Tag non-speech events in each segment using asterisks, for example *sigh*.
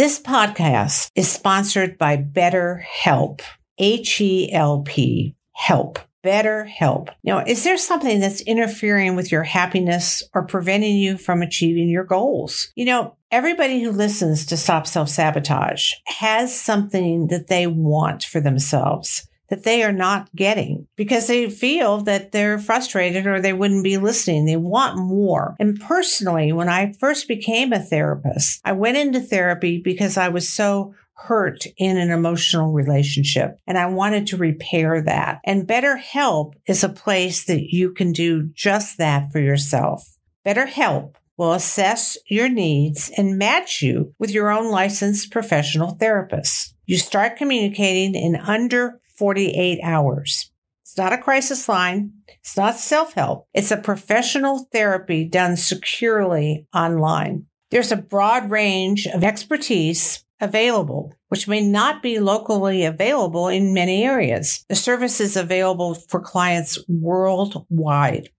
This podcast is sponsored by BetterHelp, H E L P, help. BetterHelp. Now, is there something that's interfering with your happiness or preventing you from achieving your goals? You know, everybody who listens to Stop Self Sabotage has something that they want for themselves that they are not getting because they feel that they're frustrated or they wouldn't be listening. They want more. And personally, when I first became a therapist, I went into therapy because I was so hurt in an emotional relationship and I wanted to repair that. And BetterHelp is a place that you can do just that for yourself. BetterHelp will assess your needs and match you with your own licensed professional therapist. You start communicating in under 48 hours. It's not a crisis line. It's not self help. It's a professional therapy done securely online. There's a broad range of expertise available, which may not be locally available in many areas. The service is available for clients worldwide.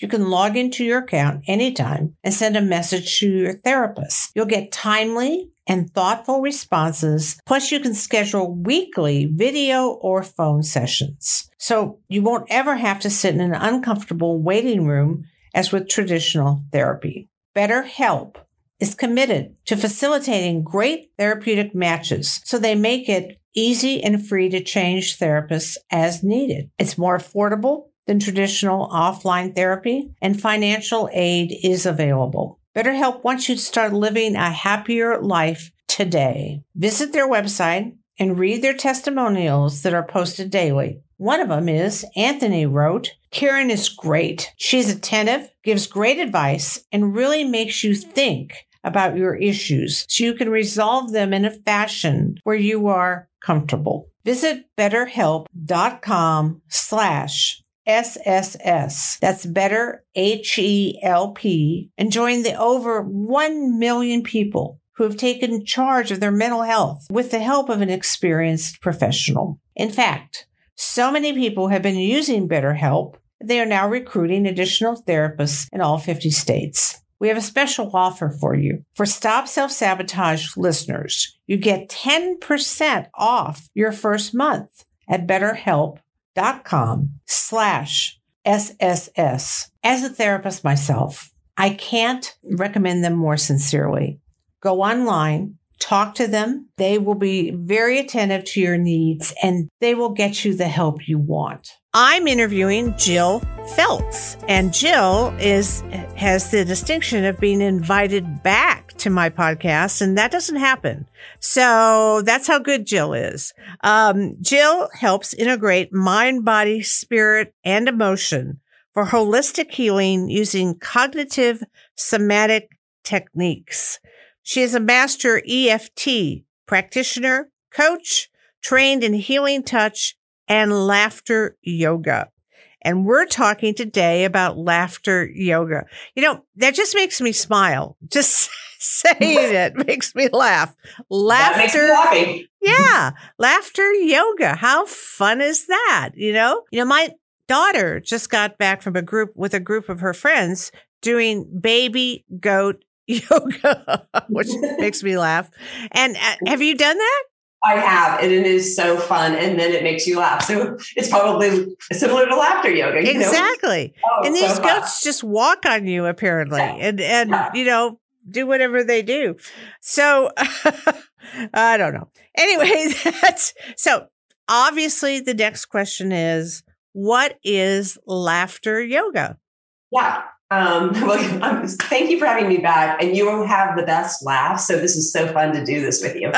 You can log into your account anytime and send a message to your therapist. You'll get timely and thoughtful responses. Plus, you can schedule weekly video or phone sessions. So you won't ever have to sit in an uncomfortable waiting room as with traditional therapy. BetterHelp is committed to facilitating great therapeutic matches so they make it easy and free to change therapists as needed. It's more affordable than traditional offline therapy, and financial aid is available. BetterHelp wants you to start living a happier life today. Visit their website and read their testimonials that are posted daily. One of them is Anthony wrote, Karen is great. She's attentive, gives great advice, and really makes you think about your issues so you can resolve them in a fashion where you are comfortable. Visit betterhelp.com slash SSS. That's better H E L P and join the over 1 million people who have taken charge of their mental health with the help of an experienced professional. In fact, so many people have been using BetterHelp, they are now recruiting additional therapists in all 50 states. We have a special offer for you. For Stop Self Sabotage listeners, you get 10% off your first month at BetterHelp dot com slash SSS. As a therapist myself, I can't recommend them more sincerely. Go online, talk to them. They will be very attentive to your needs and they will get you the help you want. I'm interviewing Jill Felts, and Jill is has the distinction of being invited back to my podcast, and that doesn't happen. So that's how good Jill is. Um, Jill helps integrate mind, body, spirit, and emotion for holistic healing using cognitive somatic techniques. She is a master EFT practitioner, coach, trained in healing touch and laughter yoga. And we're talking today about laughter yoga. You know, that just makes me smile. Just *laughs* saying it makes me laugh. Laughter. Me yeah. Laughter yoga. How fun is that? You know, you know, my daughter just got back from a group with a group of her friends doing baby goat *laughs* yoga, which makes me laugh. And uh, *laughs* have you done that? I have, and it is so fun, and then it makes you laugh. So it's probably similar to laughter yoga. exactly. Oh, and these so goats just walk on you apparently, yeah. and and yeah. you know do whatever they do. So *laughs* I don't know. Anyway, *laughs* that's so obviously the next question is what is laughter yoga? Yeah. Um, *laughs* well, um, thank you for having me back. And you will have the best laugh. So this is so fun to do this with you.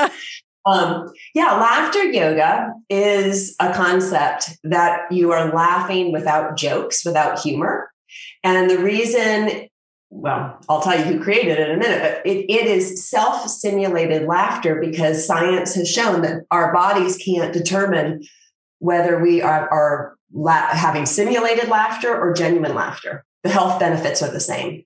Um, yeah, laughter yoga is a concept that you are laughing without jokes, without humor. And the reason, well, I'll tell you who created it in a minute, but it, it is self simulated laughter because science has shown that our bodies can't determine whether we are, are la- having simulated laughter or genuine laughter. The health benefits are the same.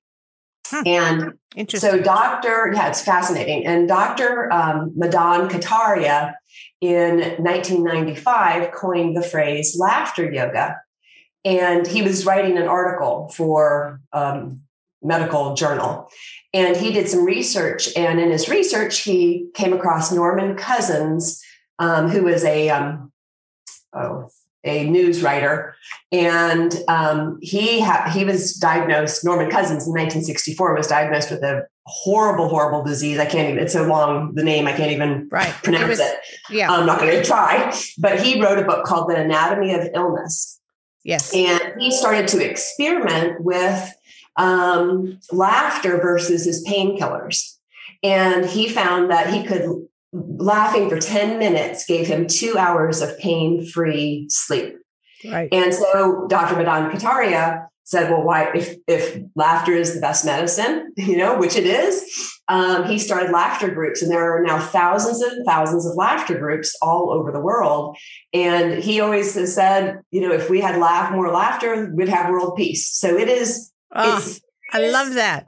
Huh. And so, Dr. Yeah, it's fascinating. And Dr. Um, Madan Kataria in 1995 coined the phrase laughter yoga. And he was writing an article for um, medical journal. And he did some research. And in his research, he came across Norman Cousins, um, who was a, um, oh, a news writer. And um, he, ha- he was diagnosed, Norman Cousins in 1964 was diagnosed with a horrible, horrible disease. I can't even, it's so long, the name, I can't even right. pronounce was, it. Yeah. I'm not going to try. But he wrote a book called The Anatomy of Illness. Yes. And he started to experiment with um, laughter versus his painkillers. And he found that he could, laughing for 10 minutes gave him two hours of pain free sleep. Right. And so Dr. Madan Kataria said, well, why, if, if laughter is the best medicine, *laughs* you know, which it is, um, he started laughter groups. And there are now thousands and thousands of laughter groups all over the world. And he always has said, you know, if we had laugh more laughter, we'd have world peace. So it is, Oh, it's I love that.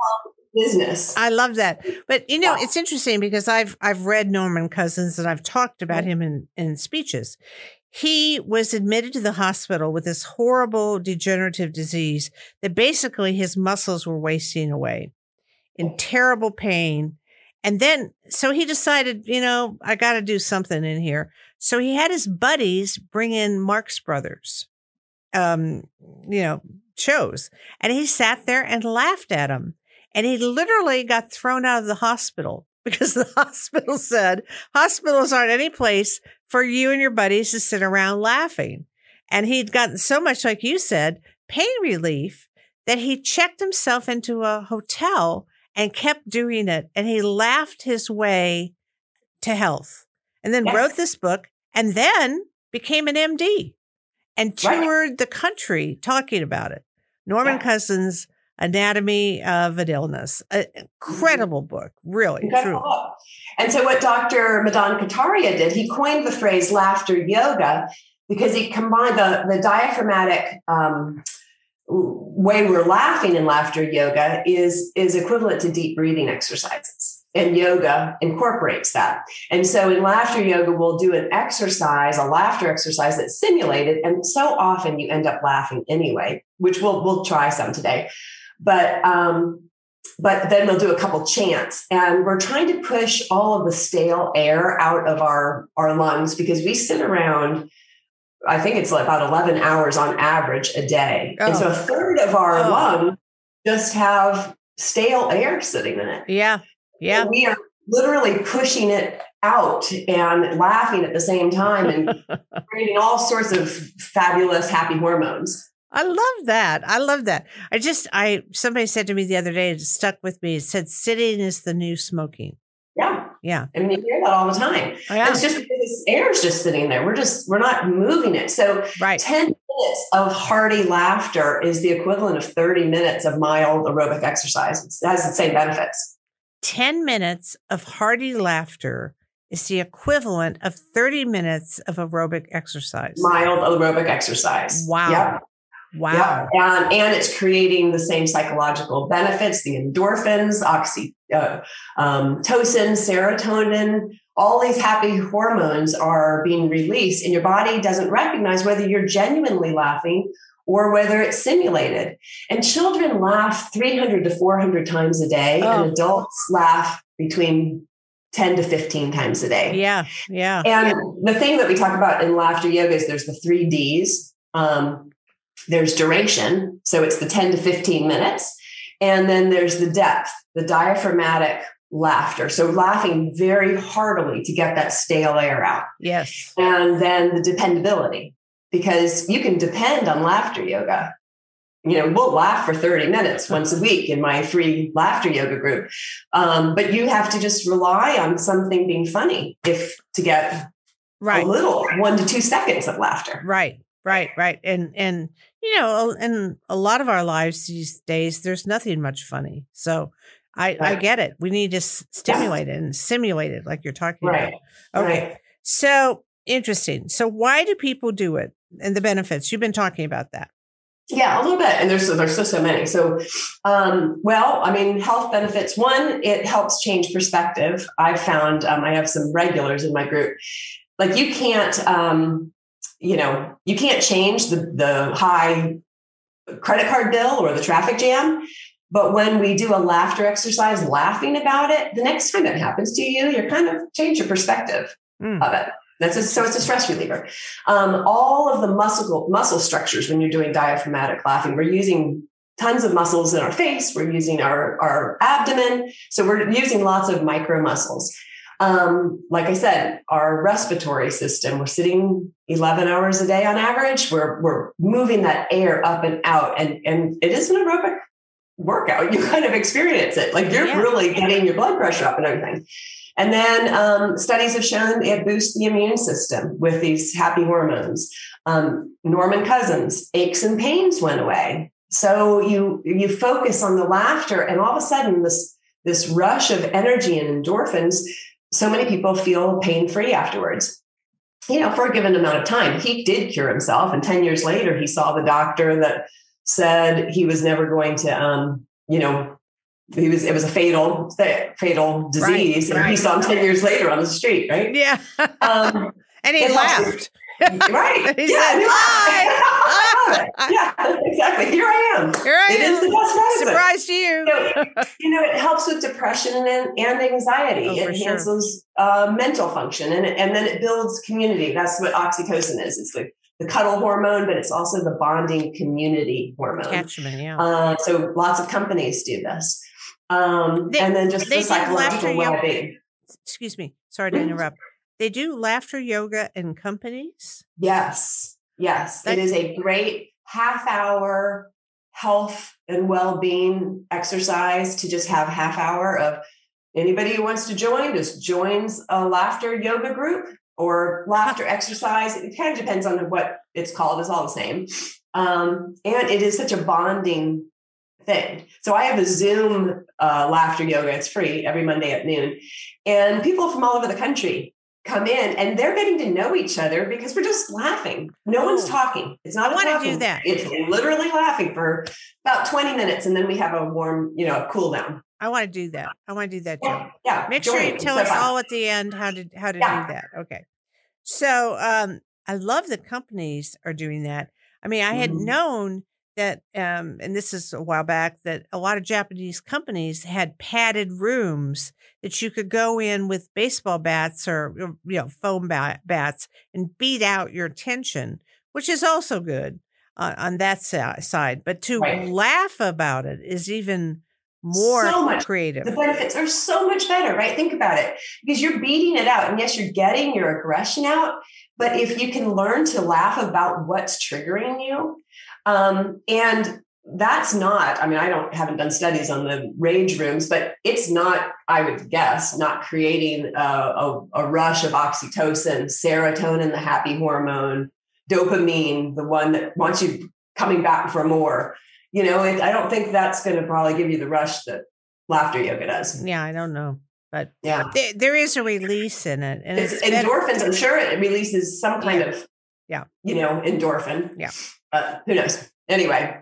Business. I love that. But you know, it's interesting because I've I've read Norman Cousins and I've talked about him in in speeches. He was admitted to the hospital with this horrible degenerative disease that basically his muscles were wasting away in terrible pain. And then so he decided, you know, I got to do something in here. So he had his buddies bring in Marx Brothers. Um, you know, shows and he sat there and laughed at him and he literally got thrown out of the hospital *laughs* because the hospital said hospitals aren't any place for you and your buddies to sit around laughing. And he'd gotten so much, like you said, pain relief that he checked himself into a hotel and kept doing it. And he laughed his way to health and then Yes. wrote this book and then became an MD and Right. toured the country talking about it. Norman Yeah. Cousins' Anatomy of an Illness. An incredible book, really, Incredible true. book. And so, what Dr. Madan Kataria did, he coined the phrase laughter yoga because he combined the, the diaphragmatic um, way we're laughing in laughter yoga is, is equivalent to deep breathing exercises. And yoga incorporates that. And so in laughter yoga, we'll do an exercise, a laughter exercise that's simulated. And so often you end up laughing anyway, which we'll, we'll try some today. But um, but then we'll do a couple chants and we're trying to push all of the stale air out of our our lungs because we sit around i think it's about 11 hours on average a day and so a third of our Oh. lungs just have stale air sitting in it Yeah. Yeah. we are literally pushing it out and laughing at the same time and *laughs* creating all sorts of fabulous happy hormones I love that. I love that. I just, I, somebody said to me the other day, it stuck with me. It said, sitting is the new smoking. yeah Yeah. I mean, you hear that all the time. Oh, yeah. It's just because this air is just sitting there. We're just, we're not moving it. So Right. 10 minutes of hearty laughter is the equivalent of 30 minutes of mild aerobic exercise. It has the same benefits. 10 minutes of hearty laughter is the equivalent of 30 minutes of aerobic exercise. Mild aerobic exercise. Wow. Yep. Wow. Yep. And, and it's creating the same psychological benefits, the endorphins, oxytocin, uh, um, serotonin, all these happy hormones are being released, and your body doesn't recognize whether you're genuinely laughing or whether it's simulated. And children laugh 300 to 400 times a day, Oh. and adults laugh between 10 to 15 times a day. Yeah. Yeah. And the thing that we talk about in laughter yoga is there's the three D's. Um, there's duration, so it's the 10 to 15 minutes. And then there's the depth, the diaphragmatic laughter. So laughing very heartily to get that stale air out. Yes. And then the dependability, because you can depend on laughter yoga. You know, we'll laugh for 30 minutes once a week in my free laughter yoga group. Um, but you have to just rely on something being funny if to get Right. a little one to two seconds of laughter. Right. Right. Right. And, and, you know, in a lot of our lives these days, there's nothing much funny. So I, I get it. We need to stimulate it and simulate it like you're talking Right. about. Okay. Right. So interesting. So why do people do it and the benefits? You've been talking about that. Yeah, a little bit. And there's there's so so many. So, um, well, I mean, health benefits. One, it helps change perspective. I've found um, I have some regulars in my group. Like you can't, um, you know, you can't change the the high credit card bill or the traffic jam, But when we do a laughter exercise, laughing about it, the next time it happens to you, you're kind of change your perspective mm. of it. That's a, so it's a stress reliever. Um, all of the muscle muscle structures when you're doing diaphragmatic laughing, we're using tons of muscles in our face. We're using our our abdomen, so we're using lots of micro muscles. Um, like I said, our respiratory system, we're sitting 11 hours a day on average. We're, we're moving that air up and out. And, and it is an aerobic workout. You kind of experience it. Like you're yeah. really getting your blood pressure up and everything. And then um, studies have shown it boosts the immune system with these happy hormones. Um, Norman Cousins, aches and pains went away. So you you focus on the laughter, and all of a sudden this this rush of energy and endorphins. So many people feel pain free afterwards. You know, for a given amount of time, he did cure himself, and ten years later, he saw the doctor that said he was never going to, um, you know, he was it was a fatal fatal disease, right, and right. he saw him ten years later on the street, right? Yeah, um, *laughs* and he laughed. *laughs* right? he yeah, said, "Hi." *laughs* yeah, exactly. Here I am. Here I it am. Is the best medicine. Surprise to you. So, you know, it helps with depression and, and anxiety. Oh, it enhances sure. uh, mental function, and and then it builds community. That's what oxytocin is. It's like the cuddle hormone, but it's also the bonding community hormone. Attachment, yeah. Uh, so lots of companies do this. Um, they, and then just the psychological well-being. Excuse me. Sorry to mm-hmm. interrupt. They do laughter yoga in companies? Yes. Yes. That, it is a great half hour health and well-being exercise to just have half hour of anybody who wants to join just joins a laughter yoga group or laughter exercise. It kind of depends on what it's called. It's all the same. Um, and it is such a bonding thing. So I have a Zoom uh, laughter yoga. It's free every Monday at noon. And people from all over the country come in and they're getting to know each other because we're just laughing. No one's oh. talking. It's not I want to do that. It's literally laughing for about 20 minutes and then we have a warm, you know, a cool down. I want to do that. I want to do that too. Yeah. yeah Make sure you tell so us fun. all at the end how to how to yeah. do that. Okay. So um I love that companies are doing that. I mean, I had mm-hmm. known that um and this is a while back that a lot of Japanese companies had padded rooms that you could go in with baseball bats or you know foam bat, bats and beat out your tension, which is also good uh, on that side. But to right. laugh about it is even more so much, creative. The benefits are so much better, right? Think about it because you're beating it out. And yes, you're getting your aggression out. But if you can learn to laugh about what's triggering you, um, and that's not, I mean, I don't haven't done studies on the rage rooms, but it's not, I would guess, not creating a, a, a rush of oxytocin, serotonin, the happy hormone, dopamine, the one that wants you coming back for more you know, it, I don't think that's going to probably give you the rush that laughter yoga does. Yeah, I don't know. But yeah, there, there is a release in it. And it's, it's endorphins. I'm sure it releases some kind yeah. of, yeah, you know, endorphin. Yeah. Uh, who knows? Anyway.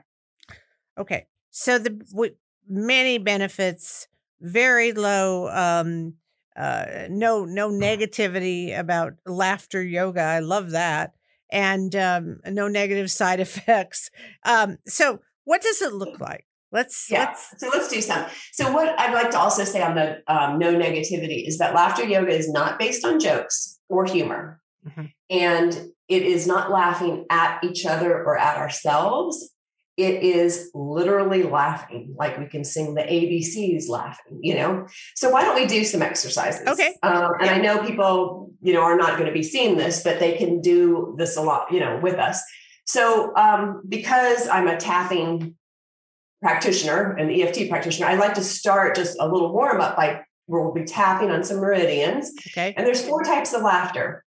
Okay. So the w- many benefits, very low, um, uh, no, no negativity about laughter yoga. I love that. And um, no negative side *laughs* effects. Um, so what does it look like? Let's yeah. Let's... So let's do some. So what I'd like to also say on the um, no negativity is that laughter yoga is not based on jokes or humor, mm-hmm. and it is not laughing at each other or at ourselves. It is literally laughing, like we can sing the ABCs laughing, you know? So why don't we do some exercises? Okay. Um, and I know people, you know, are not going to be seeing this, but they can do this a lot, you know, with us. So, um, because I'm a tapping practitioner, an EFT practitioner, I like to start just a little warm up by we'll be tapping on some meridians. Okay. And there's four types of laughter.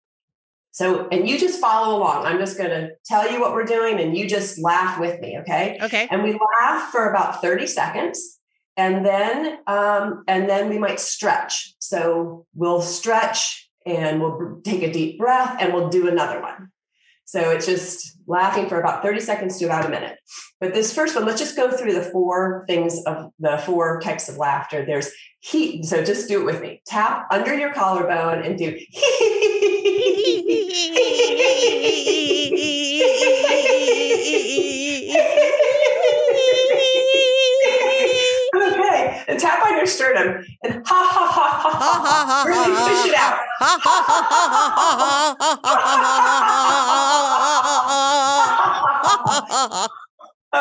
So, and you just follow along. I'm just going to tell you what we're doing and you just laugh with me. Okay. Okay. And we laugh for about 30 seconds. And then, um, and then we might stretch. So we'll stretch and we'll take a deep breath and we'll do another one. So it's just laughing for about 30 seconds to about a minute. But this first one, let's just go through the four things of the four types of laughter. There's heat. So just do it with me. Tap under your collarbone and do. *laughs* and tap on your sternum and ha ha ha ha ha, ha, really fish it out.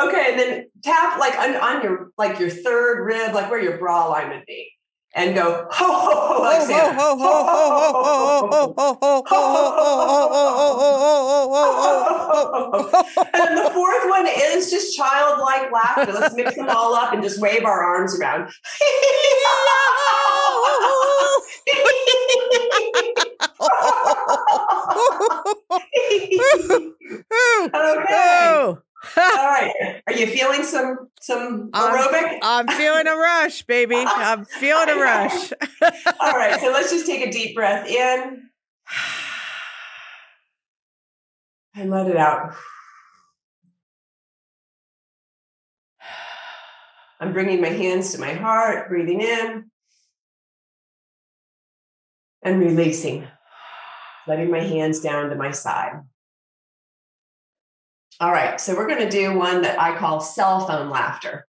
okay, and then tap like on, on your like your third rib, like where your bra line would be and go ho ho ho like Santa. Ho ho ho ho ho ho ho ho And the fourth one is just childlike laughter. Let's mix them all up and just wave our arms around. okay. All *laughs* right. Are you feeling some some aerobic? I'm, I'm feeling a rush, baby. I'm feeling a *laughs* rush. All right. So let's just take a deep breath in *sighs* and let it out. *sighs* I'm bringing my hands to my heart, breathing in and releasing, letting my hands down to my side. All right, so we're going to do one that I call cell phone laughter.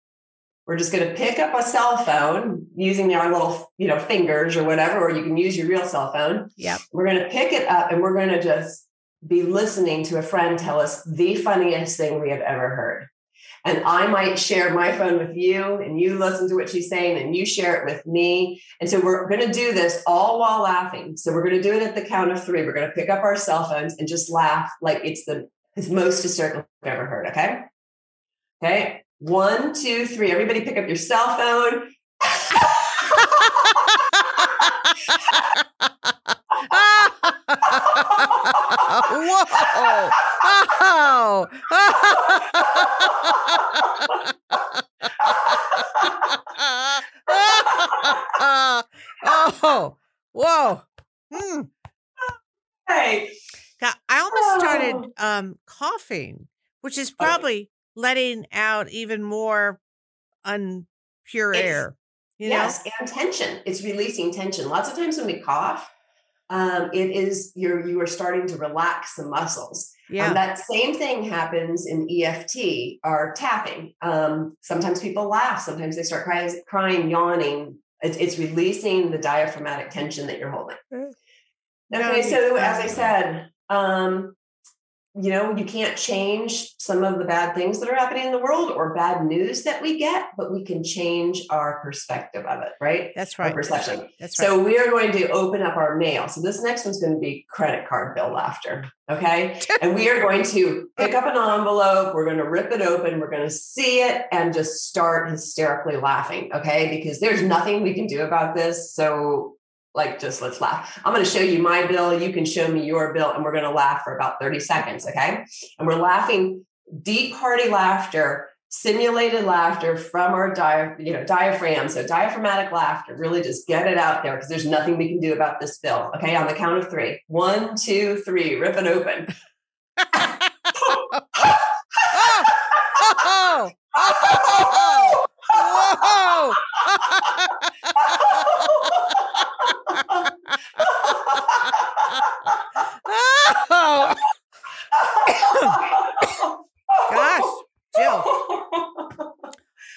We're just going to pick up a cell phone using our little, you know, fingers or whatever, or you can use your real cell phone. Yeah. We're going to pick it up and we're going to just be listening to a friend tell us the funniest thing we have ever heard. And I might share my phone with you, and you listen to what she's saying, and you share it with me. And so we're going to do this all while laughing. So we're going to do it at the count of three. We're going to pick up our cell phones and just laugh like it's the is most hysterical I've ever heard. Okay. Okay. One, two, three. Everybody pick up your cell phone. Whoa. *laughs* Oh. *laughs* oh. Whoa. Hmm. Hey. I almost started oh. um, coughing, which is probably letting out even more unpure it's, air. yes, know? and tension. It's releasing tension. Lots of times when we cough, um, it is you're you are starting to relax the muscles. Um, yeah. Um, that same thing happens in EFT or tapping. Um, sometimes people laugh. Sometimes they start crying, crying yawning. It's, it's releasing the diaphragmatic tension that you're holding. Okay, so as I said, um, you know, you can't change some of the bad things that are happening in the world or bad news that we get, but we can change our perspective of it, right? That's right. Our perception. That's right. So we are going to open up our mail. So this next one's going to be credit card bill laughter. Okay. *laughs* and we are going to pick up an envelope. We're going to rip it open. We're going to see it and just start hysterically laughing. Okay. Because there's nothing we can do about this. So like just let's laugh. I'm going to show you my bill. You can show me your bill, and we're going to laugh for about 30 seconds. Okay. And we're laughing deep, hearty laughter, simulated laughter from our dia- you know, diaphragm. So diaphragmatic laughter, really just get it out there because there's nothing we can do about this bill. Okay. On the count of three: one, two, three. Rip it open. oh, oh, oh. Gosh, Jill.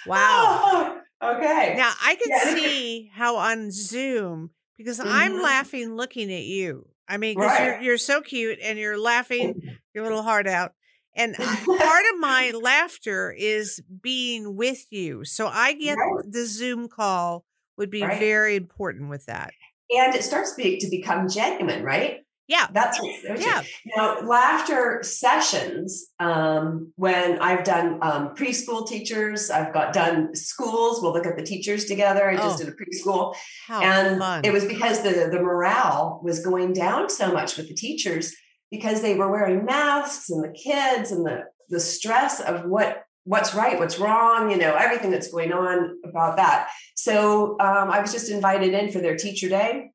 Wow. Okay. Now I can yeah. See how on Zoom because mm-hmm. I'm laughing looking at you. I mean, because right. you're you're so cute and you're laughing *laughs* your little heart out. And part of my *laughs* laughter is being with you. So I get right. the Zoom call would be right. very important with that. And it starts to become genuine, right? Yeah. That's yeah. Now, laughter sessions, um, when I've done um, preschool teachers, I've got done schools, we'll look at the teachers together. I just oh, did a preschool. and fun. it was because the, the morale was going down so much with the teachers because they were wearing masks and the kids and the, the stress of what what's right, what's wrong, you know, everything that's going on about that. So um, I was just invited in for their teacher day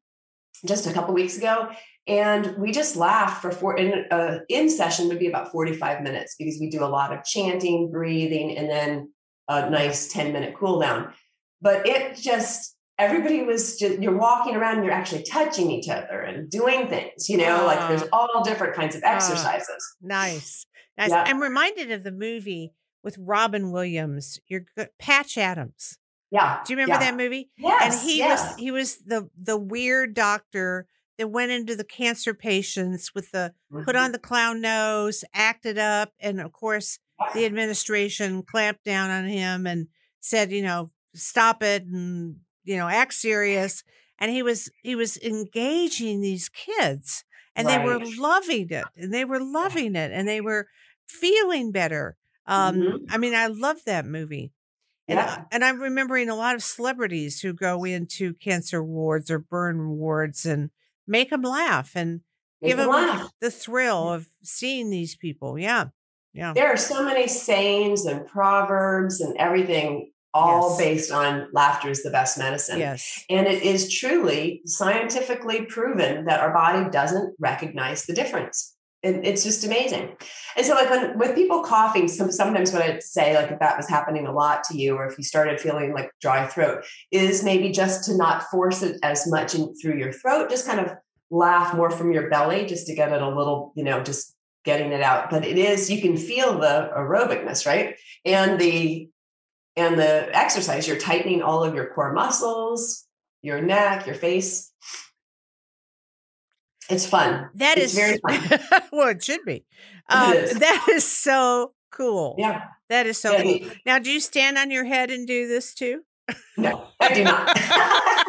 just a couple weeks ago. And we just laugh for four in uh, in session would be about 45 minutes because we do a lot of chanting, breathing, and then a nice 10 minute cool down. But it just everybody was just you're walking around and you're actually touching each other and doing things, you know, uh, like there's ah. all different kinds of exercises. Uh, nice. Nice. Yeah. I'm reminded of the movie with Robin Williams, your Patch Adams. Yeah. Do you remember yeah. that movie? Yes. and he yes. was he was the the weird doctor that went into the cancer patients with the put Mhm. on the clown nose, acted up, and of course the *sighs* administration clamped down on him and said, you know, stop it and you know, act serious. And he was he was engaging these kids and they were loving it and they were loving it and they were feeling better. Um, Mhm. I mean, I love that movie. And, I- Yeah. and I'm remembering a lot of celebrities who go into cancer wards or burn wards and make them laugh and Make give them the thrill mm. of seeing these people. Yeah. Yeah. There are so many sayings and proverbs and everything, all Yes. based on laughter is the best medicine. Yes. And it is truly scientifically proven that our body doesn't recognize the difference. And it's just amazing. And so, like when with people coughing, some, sometimes what I'd say, like if that was happening a lot to you, or if you started feeling like dry throat, is maybe just to not force it as much in through your throat, just kind of laugh more from your belly, just to get it a little, you know, just getting it out. But it is you can feel the aerobicness, right? And the and the exercise, you're tightening all of your core muscles, your neck, your face. It's fun. That It's is very *laughs* fun. well, it should be. Um, is. that is so cool. Yeah. That is so Yeah, cool. Now, do you stand on your head and do this too? no, I do not. *laughs*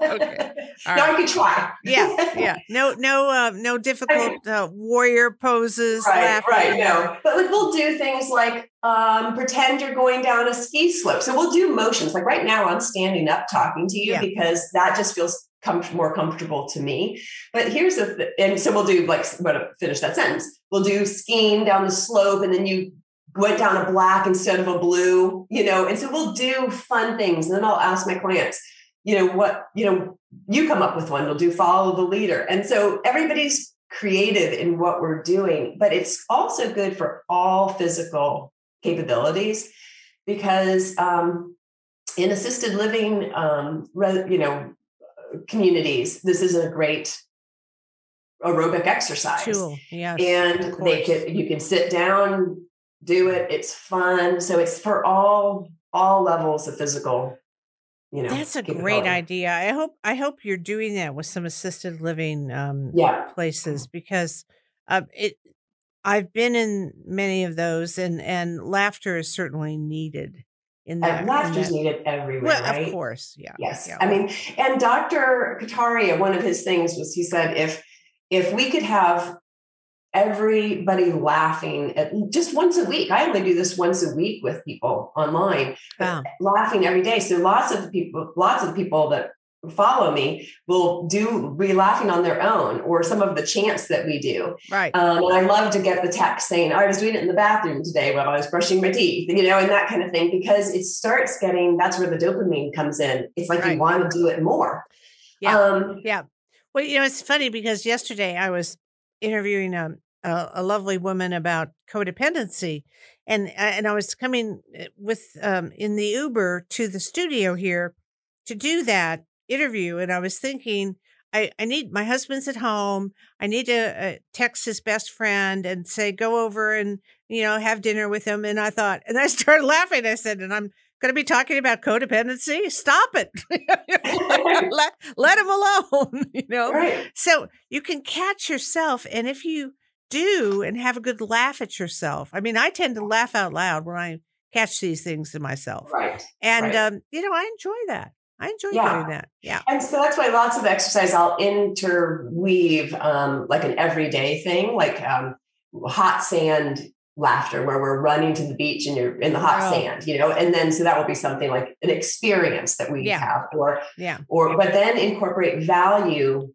Okay. *laughs* All no, right. I could try. Yeah, yeah. No, no, uh, no difficult uh, warrior poses. Right, laughing. right. No, but like we'll do things like um, pretend you're going down a ski slope. So we'll do motions. Like right now, I'm standing up talking to you Yeah. because that just feels com- more comfortable to me. But here's the th- and so we'll do like what finish that sentence. We'll do skiing down the slope, and then you went down a black instead of a blue. You know, and so we'll do fun things. And then I'll ask my clients, you know, what you know. You come up with one. We'll do follow the leader, and so everybody's creative in what we're doing, but it's also good for all physical capabilities because um, in assisted living, um, re- you know, communities, this is a great aerobic exercise, Tool. Yes. and they can you can sit down, do it. It's fun, so it's for all all levels of physical. You know, That's a great idea. I hope I hope you're doing that with some assisted living um, Yeah, places because uh, it. I've been in many of those, and and laughter is certainly needed in that. and laughter's needed everywhere, Well, right? of course, yeah. Yes. yeah. I mean, and Dr. Kataria, one of his things was he said if if we could have everybody laughing at just once a week. I only do this once a week with people online, Wow. laughing every day. So lots of people, lots of people that follow me will do be laughing on their own or some of the chants that we do. right. Um, and I love to get the text saying, I was doing it in the bathroom today while I was brushing my teeth, you know, and that kind of thing, because it starts getting that's where the dopamine comes in. It's like Right. you want to do it more. Yeah. Um, Yeah. Well, you know, it's funny because yesterday I was interviewing a, a, a lovely woman about codependency. And, and I was coming uh, with um, in the Uber to the studio here to do that interview. And I was thinking, I, I need my husband's at home. I need to uh, text his best friend and say, go over and, you know, have dinner with him. And I thought, and I *laughs* started laughing. I said, and I'm going to be talking about codependency. Stop it. *laughs* *laughs* let, let him alone, you know? right. So you can catch yourself. And if you do and have a good laugh at yourself, I mean, I tend to laugh out loud when I catch these things to myself. Right. And, right. um, you know, I enjoy that. I enjoy Yeah. doing that. Yeah. And so that's why lots of exercise I'll interweave um, like an everyday thing, like um, hot sand laughter, where we're running to the beach and you're in the hot Oh. sand, you know, and then so that will be something like an experience that we Yeah. have, or Yeah. or but then incorporate value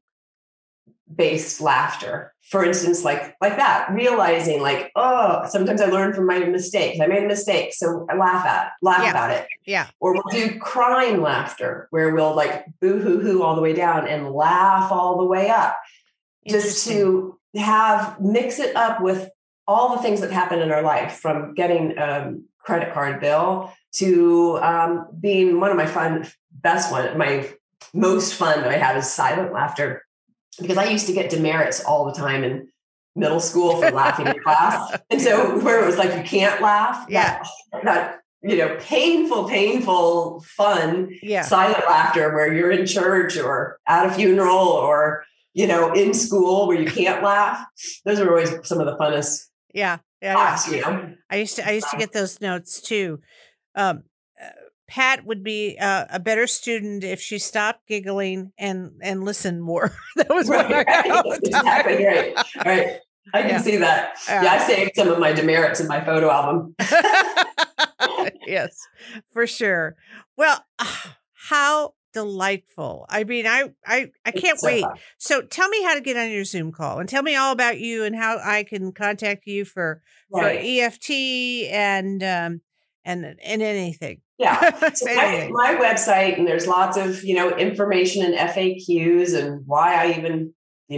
based laughter. For instance like like that realizing like oh sometimes i learn from my mistakes. I made a mistake so i laugh at laugh Yeah. about it. Yeah. or we'll do crying laughter where we'll like boo hoo hoo all the way down and laugh all the way up just to have mix it up with all the things that happen in our life from getting a credit card bill to um, being one of my fun best one my most fun that i have is silent laughter because i used to get demerits all the time in middle school for laughing in class *laughs* and so where it was like you can't laugh Yeah. that, that you know, painful, painful, fun, yeah. silent laughter where you're in church or at a funeral or, you know, in school where you can't laugh. Those are always some of the funnest Yeah. Yeah. laughs, you know. I used to I used to get those notes too. Um, Pat would be uh, a better student if she stopped giggling and and listened more. *laughs* that was what I got all the time. exactly right. Right. I can Yeah. see that. Yeah. Yeah, I saved some of my demerits in my photo album. *laughs* *laughs* yes, for sure. Well, *sighs* how delightful. I mean, I I I can't It's so wait. fun. So tell me how to get on your Zoom call and tell me all about you and how I can contact you for for EFT and um and and anything. Yeah. *laughs* So my, my website, and there's lots of you know information and FAQs and why I even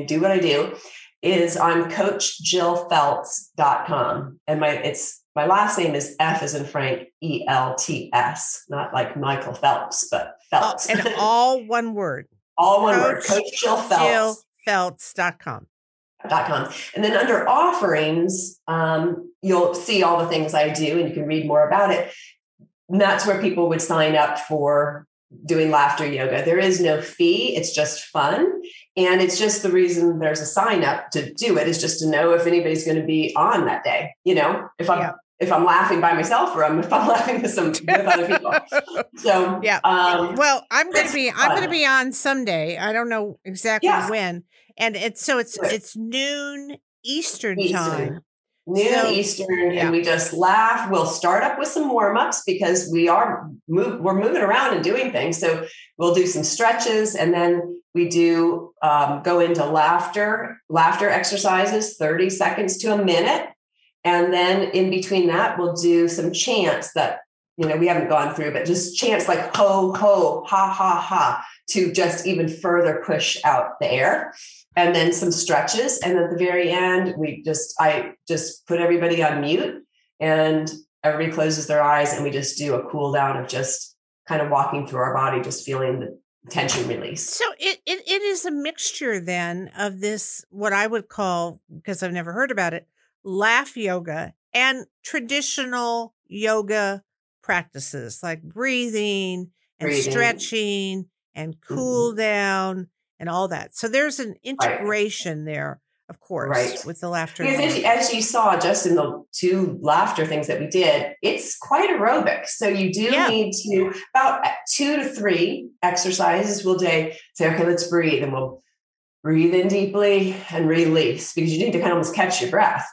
do what I do is on coachjillfelts.com. And my it's my last name is F as in Frank, E L T S, not like Michael Phelps, but Oh, Phelps. and *laughs* all one word. All one word. Coach Coach Jill Phelps. JillPhelps.com. dot com. And then under offerings, um, you'll see all the things I do and you can read more about it. And that's where people would sign up for doing laughter yoga. There is no fee, it's just fun. And it's just the reason there's a sign up to do it is just to know if anybody's going to be on that day. You know, if I'm Yeah. if I'm laughing by myself or I'm, if I'm *laughs* laughing with some with other people. *laughs* So Yeah. um, Well, I'm going to It's be I'm going to be on someday. I don't know exactly Yeah. when. And it's so it's Good. it's noon Eastern, Eastern. time. Noon So- Eastern, yeah. and we just laugh. We'll start up with some warm ups because we are move, we're moving around and doing things. So we'll do some stretches, and then we do um, go into laughter laughter exercises, thirty seconds to a minute, and then in between that, we'll do some chants that you know we haven't gone through, but just chants like ho ho ha ha ha to just even further push out the air and then some stretches. And at the very end we just i just put everybody on mute and everybody closes their eyes and we just do a cool down of just kind of walking through our body just feeling the tension release. So it, it it is a mixture then of this what I would call because I've never heard about it laugh yoga and traditional yoga practices like breathing and Breathing. stretching and cool mm-hmm. down and all that. So there's an integration there, of course, Right. with the laughter. because as you, as you saw just in the two laughter things that we did it's quite aerobic so you do Yeah. need to about uh, two to three exercises will day say okay let's breathe and we'll breathe in deeply and release because you need to kind of almost catch your breath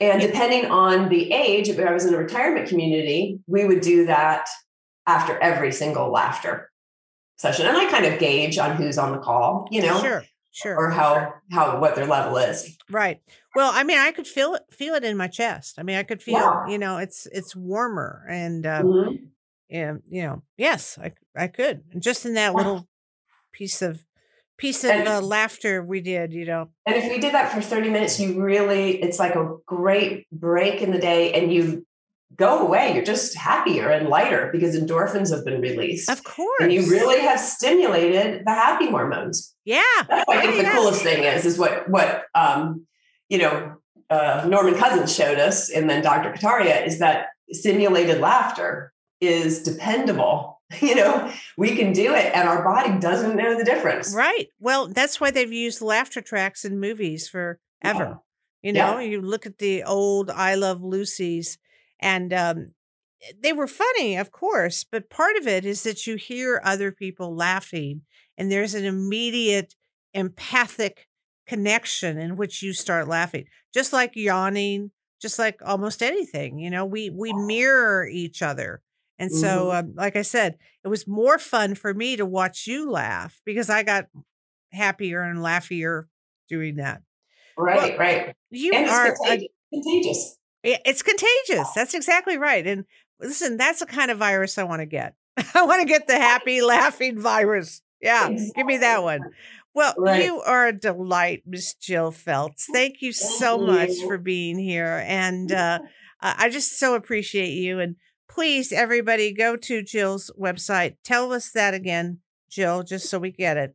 and depending on the age if i was in a retirement community we would do that after every single laughter session and i kind of gauge on who's on the call you know Sure, sure. or how how what their level is Right. Well, I mean, I could feel it, feel it in my chest. I mean, I could feel, Yeah. you know, it's it's warmer, and uh, Mhm. yeah, you know, yes, I I could, just in that Yeah. little piece of piece of And- uh, laughter we did, you know. And if we did that for 30 minutes, you really, it's like a great break in the day and you go away. You're just happier and lighter because endorphins have been released. Of course. And you really have stimulated the happy hormones. yeah. That's what I think Yeah. the coolest thing is, is what, what, um, you know, uh, Norman Cousins showed us and then Dr. Kataria is that simulated laughter is dependable. *laughs* You know, we can do it and our body doesn't know the difference. Right. Well, that's why they've used laughter tracks in movies forever. Yeah. You Yeah. know, you look at the old I Love Lucy's and um they were funny, of course, but part of it is that you hear other people laughing and there's an immediate empathic connection in which you start laughing. Just like yawning, just like almost anything, you know, we we mirror each other. And so um, like I said, it was more fun for me to watch you laugh because I got happier and laughier doing that. Right, right. You and are it's a contagious. It's contagious. That's exactly right. And listen, that's the kind of virus I want to get. *laughs* I want to get the happy, laughing virus. Yeah, give me that one. Well, Right. you are a delight, Miss Jill Felts. Thank you so much for being here. And uh, I just so appreciate you. And please, everybody, go to Jill's website. Tell us that again, Jill, just so we get it.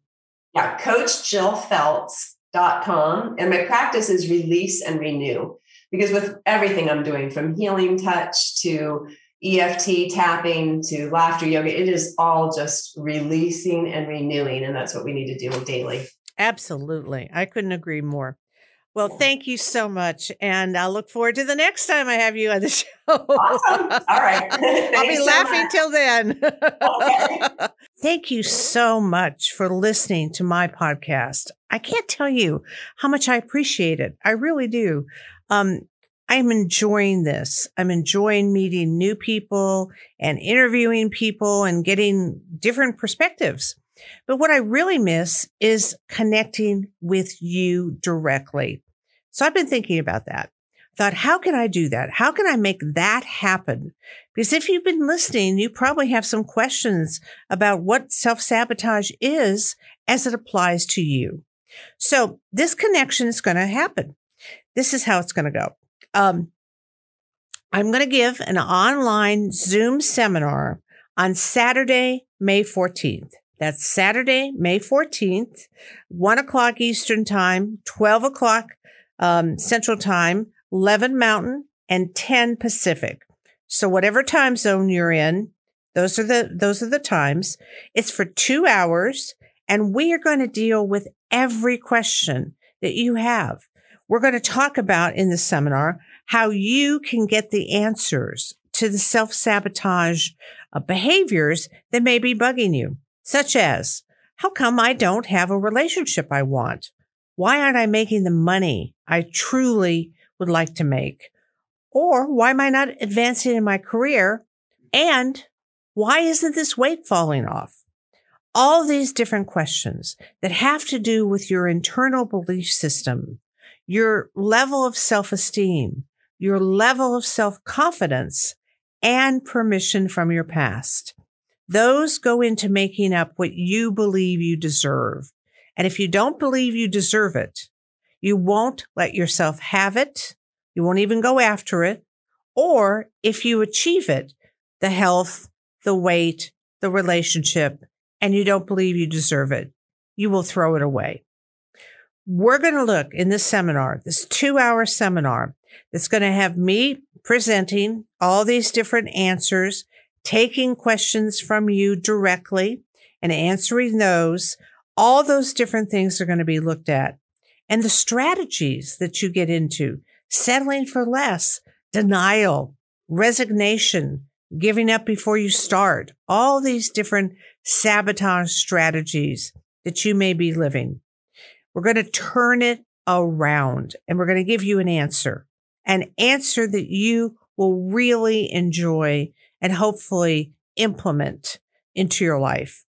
Yeah, coachjillfelts.com. And my practice is release and renew. Because with everything I'm doing, from healing touch to EFT tapping to laughter yoga. It is all just releasing and renewing. And that's what we need to do daily. Absolutely. I couldn't agree more. Well, thank you so much. And I'll look forward to the next time I have you on the *laughs* show. Awesome. All right. *laughs* I'll be so laughing much. till then. Okay. *laughs* Thank you so much for listening to my podcast. I can't tell you how much I appreciate it. I really do. Um, I'm enjoying this. I'm enjoying meeting new people and interviewing people and getting different perspectives. But what I really miss is connecting with you directly. So I've been thinking about that. Thought, how can I do that? How can I make that happen? Because if you've been listening, you probably have some questions about what self sabotage is as it applies to you. So this connection is going to happen. This is how it's going to go. Um, I'm going to give an online Zoom seminar on Saturday, May 14th. That's Saturday, May 14th, 1 o'clock Eastern Time, 12 o'clock um, Central Time, 11 Mountain, and 10 Pacific. So whatever time zone you're in, those are the those are the times. It's for 2 hours and we are going to deal with every question that you have. We're going to talk about in the seminar how you can get the answers to the self-sabotage uh, behaviors that may be bugging you, such as how come I don't have a relationship I want? Why aren't I making the money I truly would like to make? Or why am I not advancing in my career? And why isn't this weight falling off? All these different questions that have to do with your internal belief system, your level of self-esteem, your level of self-confidence, and permission from your past. Those go into making up what you believe you deserve. And if you don't believe you deserve it, you won't let yourself have it. You won't even go after it. Or if you achieve it, the health, the weight, the relationship, and you don't believe you deserve it, you will throw it away. We're going to look in this seminar, this two hour seminar that's going to have me presenting all these different answers, taking questions from you directly and answering those. All those different things are going to be looked at and the strategies that you get into settling for less, denial, resignation, giving up before you start, all these different sabotage strategies that you may be living. We're going to turn it around and we're going to give you an answer, an answer that you will really enjoy and hopefully implement into your life.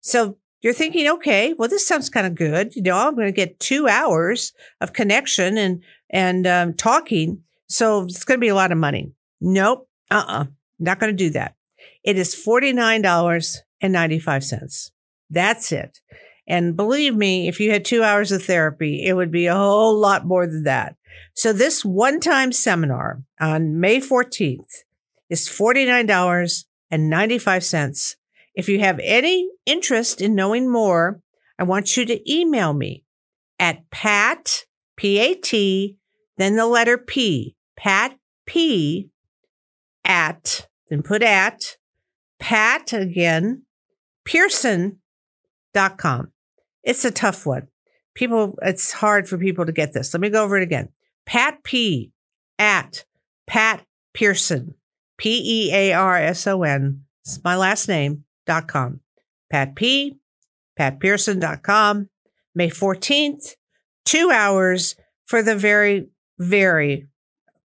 So you're thinking, okay, well, this sounds kind of good. You know, I'm going to get two hours of connection and, and um, talking. So it's going to be a lot of money. Nope. Uh-uh. Not going to do that. It is $49.95. That's it. And believe me, if you had two hours of therapy, it would be a whole lot more than that. So this one time seminar on May 14th is $49.95. If you have any interest in knowing more, I want you to email me at pat, P-A-T, then the letter P, pat P at, then put at, pat again, pearson.com. It's a tough one. People, it's hard for people to get this. Let me go over it again. Pat P at Pat Pearson, P E A R S O N. It's my last name, dot com. Pat P, patpearson.com. May 14th, two hours for the very, very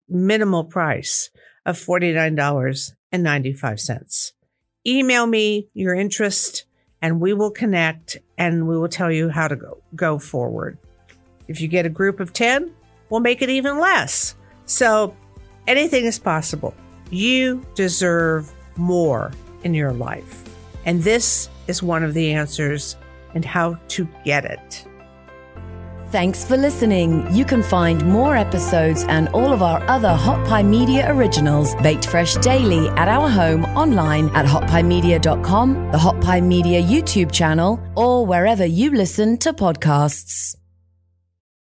minimal price of $49.95. Email me your interest and we will connect and we will tell you how to go, go forward. If you get a group of 10, we'll make it even less. So anything is possible. You deserve more in your life. And this is one of the answers and how to get it. Thanks for listening. You can find more episodes and all of our other Hot Pie Media originals baked fresh daily at our home online at hotpiemedia.com, the Hot Pie Media YouTube channel, or wherever you listen to podcasts.